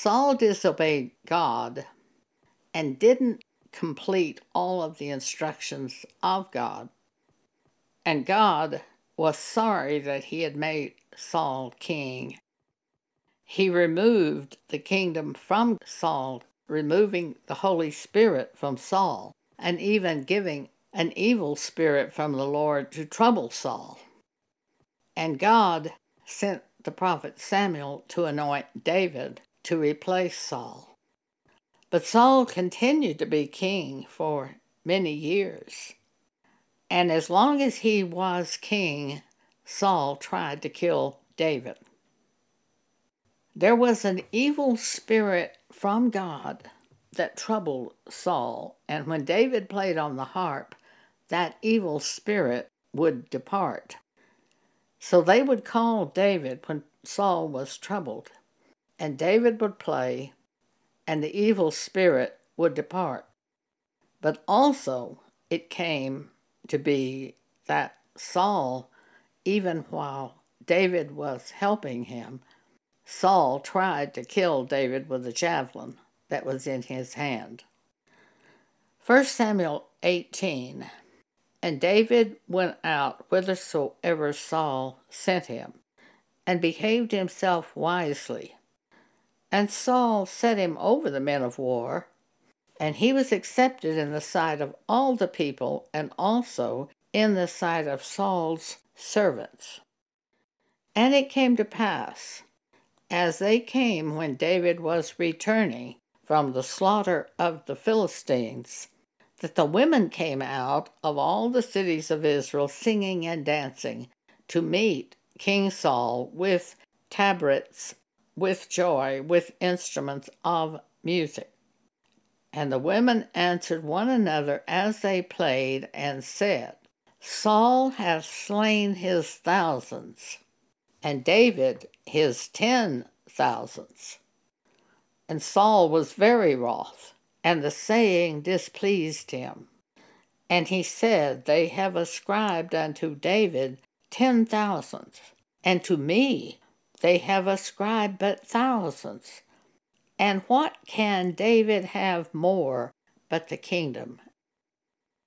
Saul disobeyed God and didn't complete all of the instructions of God. And God was sorry that he had made Saul king. He removed the kingdom from Saul, removing the Holy Spirit from Saul, and even giving an evil spirit from the Lord to trouble Saul. And God sent the prophet Samuel to anoint David to replace Saul. But Saul continued to be king for many years. And as long as he was king, Saul tried to kill David. There was an evil spirit from God that troubled Saul, and when David played on the harp, that evil spirit would depart. So they would call David when Saul was troubled, and David would play, and the evil spirit would depart. But also it came to be that Saul, even while David was helping him, Saul tried to kill David with a javelin that was in his hand. 1 Samuel 18 And David went out whithersoever Saul sent him, and behaved himself wisely. And Saul set him over the men of war, and he was accepted in the sight of all the people, and also in the sight of Saul's servants. And it came to pass, as they came when David was returning from the slaughter of the Philistines, that the women came out of all the cities of Israel singing and dancing to meet King Saul with tabrets, with joy, with instruments of music. And the women answered one another as they played and said, Saul hath slain his thousands, and David his ten thousands. And Saul was very wroth, and the saying displeased him. And he said, They have ascribed unto David ten thousands, and to me they have ascribed but thousands. And what can David have more but the kingdom?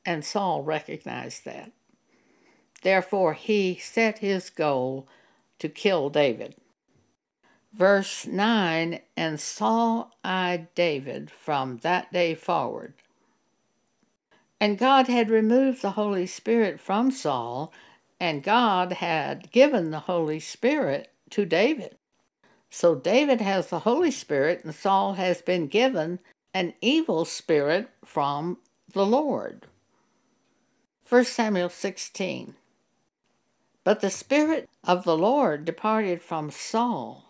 And Saul recognized that. Therefore, he set his goal to kill David. Verse 9 And Saul eyed David from that day forward. And God had removed the Holy Spirit from Saul, and God had given the Holy Spirit to David. So David has the Holy Spirit, and Saul has been given an evil spirit from the Lord. 1 Samuel 16. But the Spirit of the Lord departed from Saul,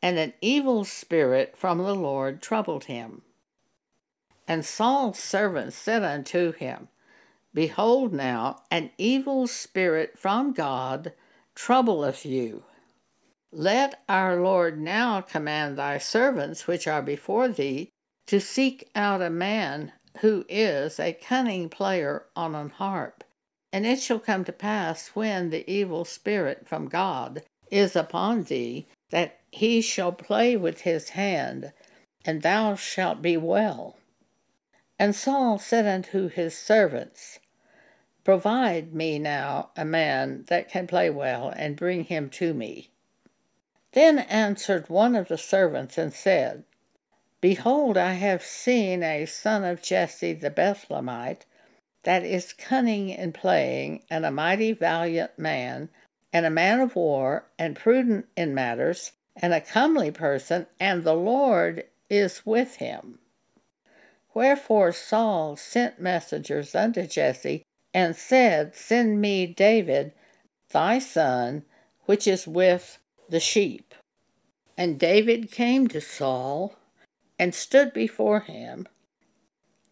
and an evil spirit from the Lord troubled him. And Saul's servants said unto him, Behold, now an evil spirit from God troubleth you. Let our Lord now command thy servants which are before thee to seek out a man who is a cunning player on an harp. And it shall come to pass when the evil spirit from God is upon thee, that he shall play with his hand, and thou shalt be well. And Saul said unto his servants, Provide me now a man that can play well, and bring him to me. Then answered one of the servants and said, Behold, I have seen a son of Jesse the Bethlehemite, that is cunning in playing, and a mighty valiant man, and a man of war, and prudent in matters, and a comely person, and the Lord is with him. Wherefore Saul sent messengers unto Jesse, and said, Send me David, thy son, which is with the sheep. And David came to Saul and stood before him.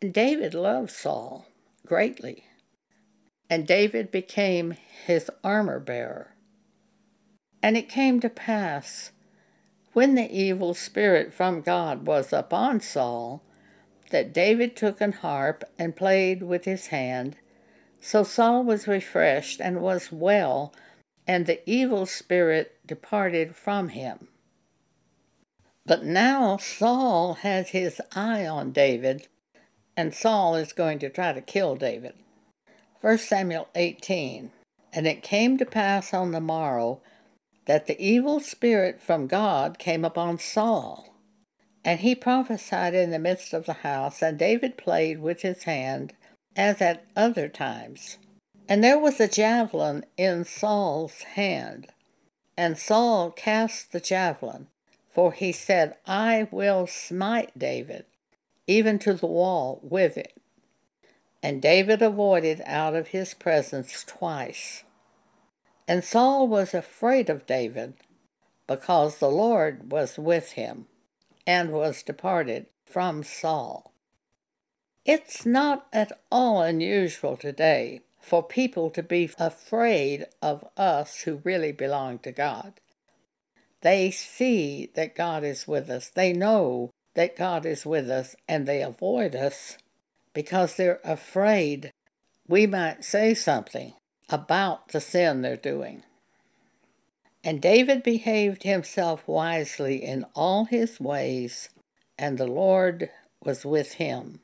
And David loved Saul greatly. And David became his armor bearer. And it came to pass, when the evil spirit from God was upon Saul, that David took an harp and played with his hand. So Saul was refreshed and was well and the evil spirit departed from him. But now Saul has his eye on David, and Saul is going to try to kill David. 1 Samuel 18 And it came to pass on the morrow that the evil spirit from God came upon Saul. And he prophesied in the midst of the house, and David played with his hand, as at other times. And there was a javelin in Saul's hand. And Saul cast the javelin, for he said, I will smite David, even to the wall with it. And David avoided out of his presence twice. And Saul was afraid of David, because the Lord was with him, and was departed from Saul. It's not at all unusual today for people to be afraid of us who really belong to God. They see that God is with us, they know that God is with us, and they avoid us because they're afraid we might say something about the sin they're doing. And David behaved himself wisely in all his ways, and the Lord was with him.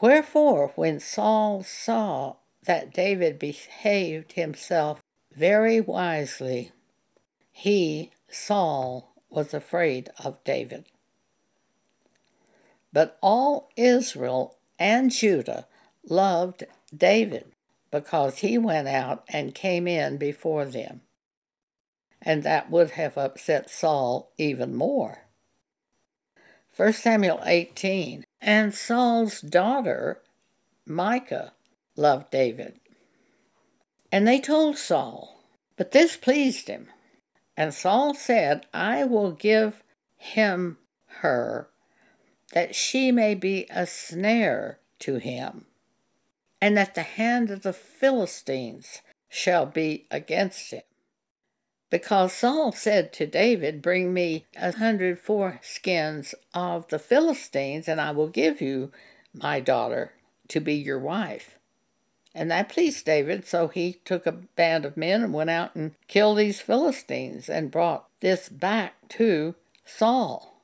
Wherefore, when Saul saw that David behaved himself very wisely, he, Saul, was afraid of David. But all Israel and Judah loved David because he went out and came in before them. And that would have upset Saul even more. 1 Samuel 18 And Saul's daughter, Michal, loved David. And they told Saul, but this pleased him. And Saul said, I will give him her, that she may be a snare to him, and that the hand of the Philistines shall be against him. Because Saul said to David, Bring me a hundred foreskins of the Philistines, and I will give you my daughter to be your wife. And that pleased David, so he took a band of men and went out and killed these Philistines and brought this back to Saul.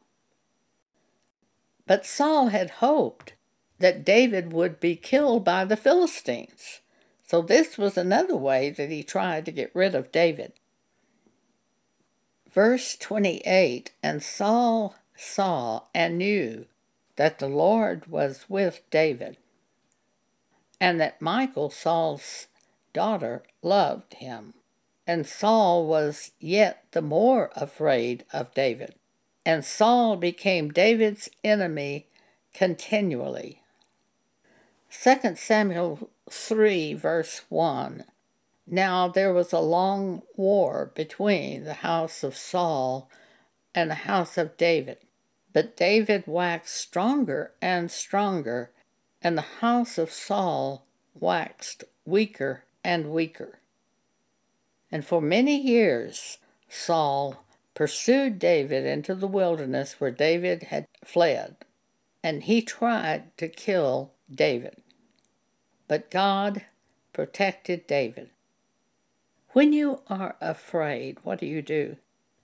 But Saul had hoped that David would be killed by the Philistines. So this was another way that he tried to get rid of David. Verse 28 And Saul saw and knew that the Lord was with David and that Michal, Saul's daughter, loved him. And Saul was yet the more afraid of David. And Saul became David's enemy continually. 2 Samuel 3, verse 1. Now there was a long war between the house of Saul and the house of David. But David waxed stronger and stronger and the house of Saul waxed weaker and weaker. And for many years Saul pursued David into the wilderness where David had fled, and he tried to kill David. But God protected David. When you are afraid, what do you do?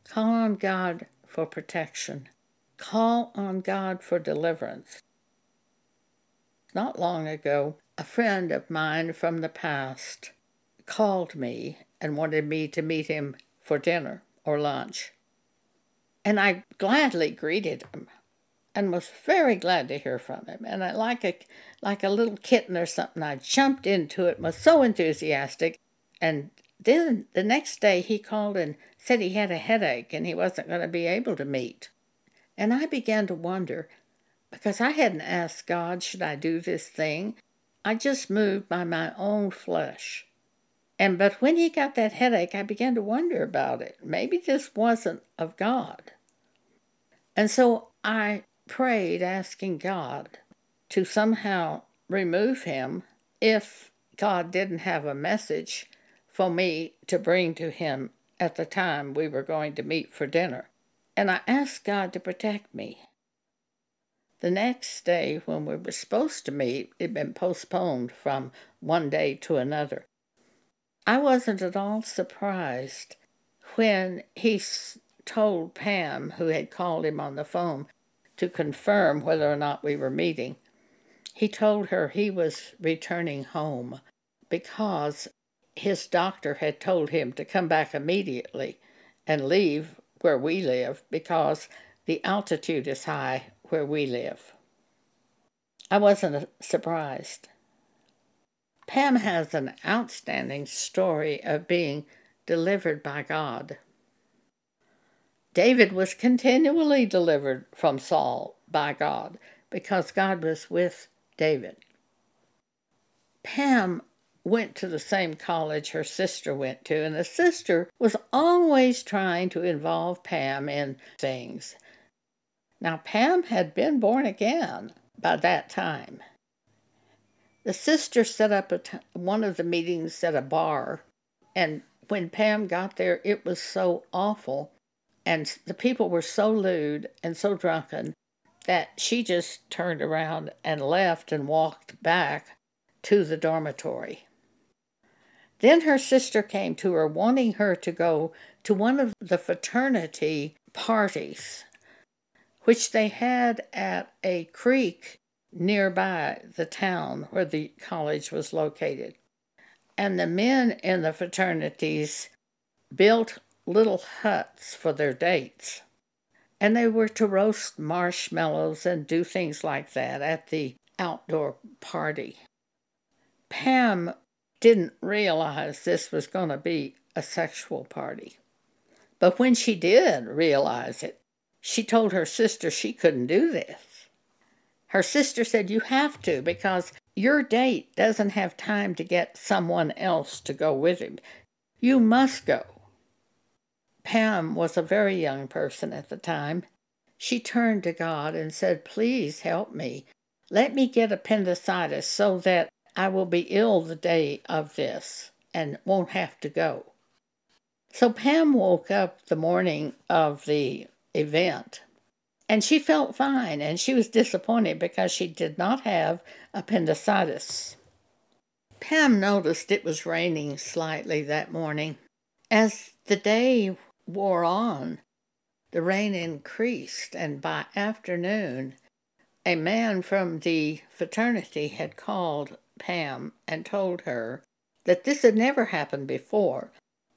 Call on God for protection. Call on God for deliverance. Not long ago, a friend of mine from the past called me and wanted me to meet him for dinner or lunch. And I gladly greeted him and was very glad to hear from him. And I like a like a little kitten or something, I jumped into it, was so enthusiastic. And then the next day he called and said he had a headache and he wasn't going to be able to meet. And I began to wonder because I hadn't asked God, should I do this thing? I just moved by my own flesh. And but when he got that headache, I began to wonder about it. Maybe this wasn't of God. And so I prayed, asking God to somehow remove him if God didn't have a message for me to bring to him at the time we were going to meet for dinner. And I asked God to protect me. The next day, when we were supposed to meet, it had been postponed from one day to another. I wasn't at all surprised when he told Pam, who had called him on the phone to confirm whether or not we were meeting, he told her he was returning home because his doctor had told him to come back immediately and leave where we live because the altitude is high where we live. I wasn't surprised. Pam has an outstanding story of being delivered by God. David was continually delivered from Saul by God because God was with David. Pam went to the same college her sister went to, and the sister was always trying to involve Pam in things. Now, Pam had been born again by that time. The sister set up one of the meetings at a bar, and when Pam got there, it was so awful, and the people were so lewd and so drunken that she just turned around and left and walked back to the dormitory. Then her sister came to her, wanting her to go to one of the fraternity parties, which they had at a creek nearby the town where the college was located. And the men in the fraternities built little huts for their dates. And they were to roast marshmallows and do things like that at the outdoor party. Pam didn't realize this was going to be a sexual party. But when she did realize it, she told her sister she couldn't do this. Her sister said, You have to, because your date doesn't have time to get someone else to go with him. You must go. Pam was a very young person at the time. She turned to God and said, Please help me. Let me get appendicitis so that I will be ill the day of this and won't have to go. So Pam woke up the morning of the event and she felt fine and she was disappointed because she did not have appendicitis. Pam noticed it was raining slightly that morning. As the day wore on, the rain increased, and by afternoon, a man from the fraternity had called Pam and told her that this had never happened before,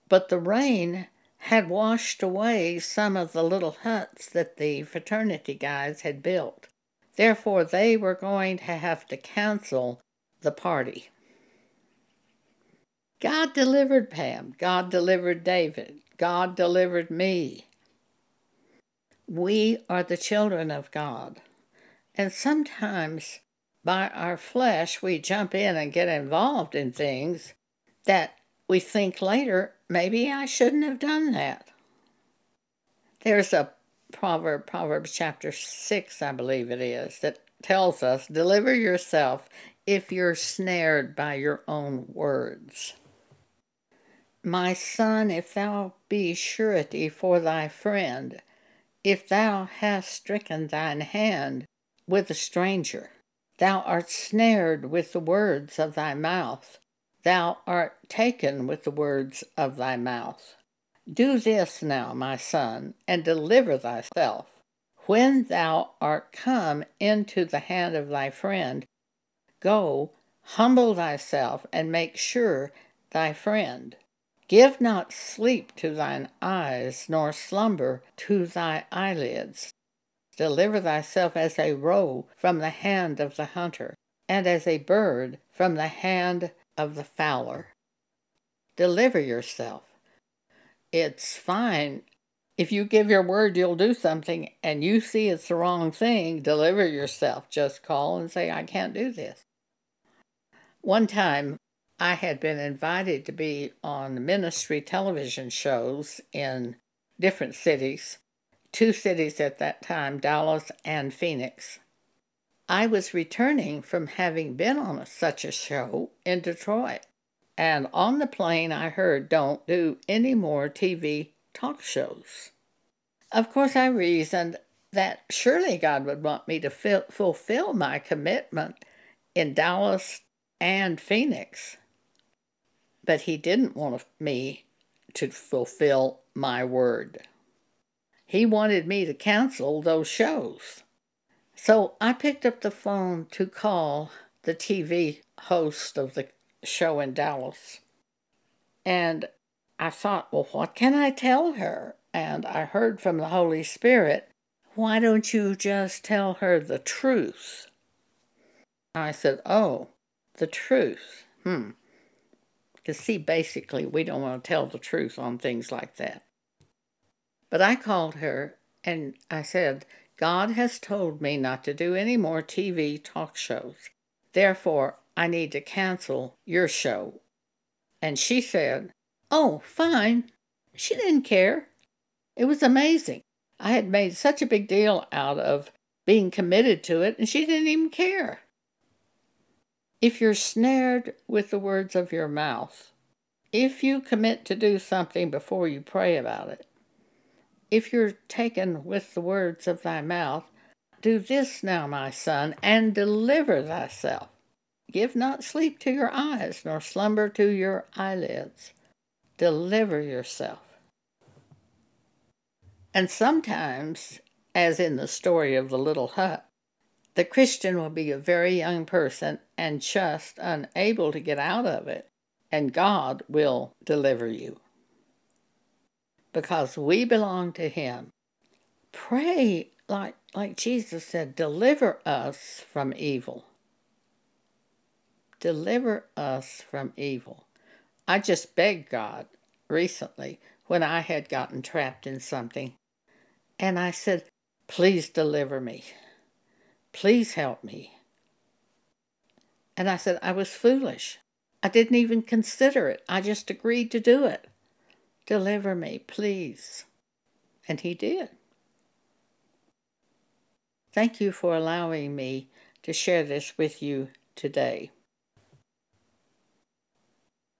but the rain had washed away some of the little huts that the fraternity guys had built. Therefore, they were going to have to cancel the party. God delivered Pam. God delivered David. God delivered me. We are the children of God. And sometimes by our flesh, we jump in and get involved in things that we think later, maybe I shouldn't have done that. There's a proverb, Proverbs chapter 6, I believe it is, that tells us deliver yourself if you're snared by your own words. My son, if thou be surety for thy friend, if thou hast stricken thine hand with a stranger, Thou art snared with the words of thy mouth. Thou art taken with the words of thy mouth. Do this now, my son, and deliver thyself. When thou art come into the hand of thy friend, go, humble thyself, and make sure thy friend. Give not sleep to thine eyes, nor slumber to thy eyelids. Deliver thyself as a roe from the hand of the hunter, and as a bird from the hand of the fowler. Deliver yourself. It's fine if you give your word you'll do something and you see it's the wrong thing, deliver yourself. Just call and say, I can't do this. One time, I had been invited to be on ministry television shows in different cities two cities at that time, Dallas and Phoenix. I was returning from having been on a, such a show in Detroit, and on the plane I heard, Don't do any more TV talk shows. Of course, I reasoned that surely God would want me to fil- fulfill my commitment in Dallas and Phoenix, but He didn't want me to fulfill my word. he wanted me to cancel those shows. So I picked up the phone to call the TV host of the show in Dallas. And I thought, well, what can I tell her? And I heard from the Holy Spirit, why don't you just tell her the truth? I said, oh, the truth. Hmm. Because, see, basically, we don't want to tell the truth on things like that. But I called her and I said, God has told me not to do any more TV talk shows. Therefore, I need to cancel your show. And she said, Oh, fine. She didn't care. It was amazing. I had made such a big deal out of being committed to it, and she didn't even care. If you're snared with the words of your mouth, if you commit to do something before you pray about it, if you're taken with the words of thy mouth, do this now, my son, and deliver thyself. Give not sleep to your eyes, nor slumber to your eyelids. Deliver yourself. And sometimes, as in the story of the little hut, the Christian will be a very young person and just unable to get out of it, and God will deliver you. Because we belong to Him. Pray, like, like Jesus said, deliver us from evil. Deliver us from evil. I just begged God recently when I had gotten trapped in something, and I said, Please deliver me. Please help me. And I said, I was foolish. I didn't even consider it. I just agreed to do it. Deliver me, please. And he did. Thank you for allowing me to share this with you today.